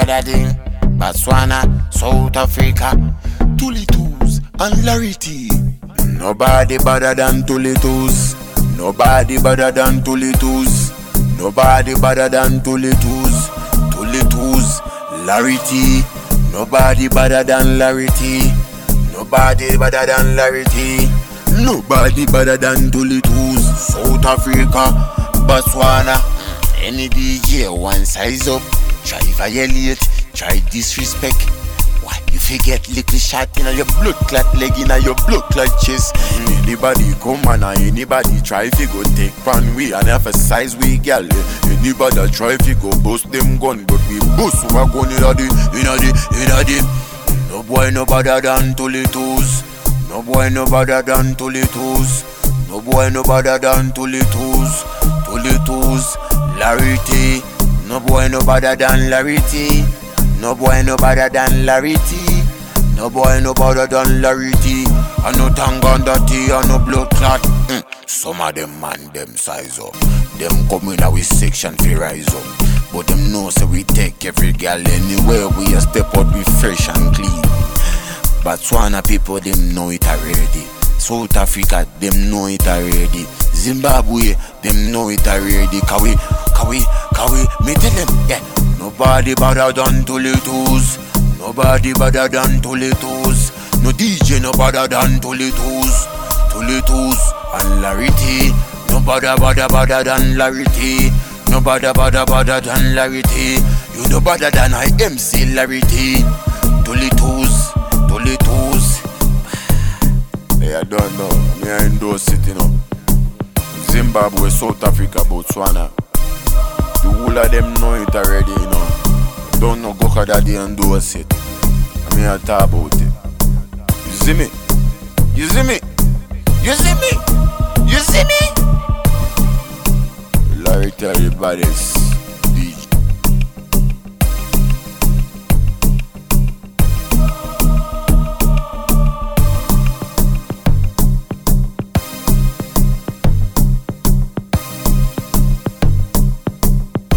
Daddy, Botswana, South Africa, Tulitus and Larity. Nobody better than Tulitus. Nobody better than Tulitus. Nobody better than Tulitus. Tulitus, Larity. Nobody better than Larity. Nobody better than Larity. Nobody better than Tulitus. South Africa, Botswana. Any DJ one size up. Try violate, try disrespect. Why you forget little shot in your blood clot leg in your blood clot chest? Anybody come and anybody try fi go take pan we and emphasize we gal. Anybody try fi go bust them gun, but we bust our gun inna the inna the inna the. No boy no better than Tulitus. No boy no better than Tulitus. No boy no better than Tulitus. Tulitus, Larity. No boy no better than Larity. No boy no better than Larity. No boy no better than Larity. I no Tanganda tea, I no blood clot. Mm. Some of them man them size up. Them come in our section fi rise up. But them know say we take every gal anywhere we a step out we fresh and clean. Botswana people them know it already. South Africa them know it already. Zimbabwe them know it already. Kawi, kawi, kawi. Me tell them, yeah. Nobody better than Tulitus. Nobody better than Tulitus. No DJ no better than Tulitus. Tulitus and Larity. Nobody better better than Larity. Nobody better better than Larity. You know better than I MC Larity. Tulitus, Tulitus. Hey, I don't know. Me I endorse it, you know. Zimbabwe, South Africa, Botswana. The whole of them know it already, you know. Don't know Goka Daddy endorse it. I mean, I talk about it. You see me? You see me? You see me? You see me? Larry tell about this.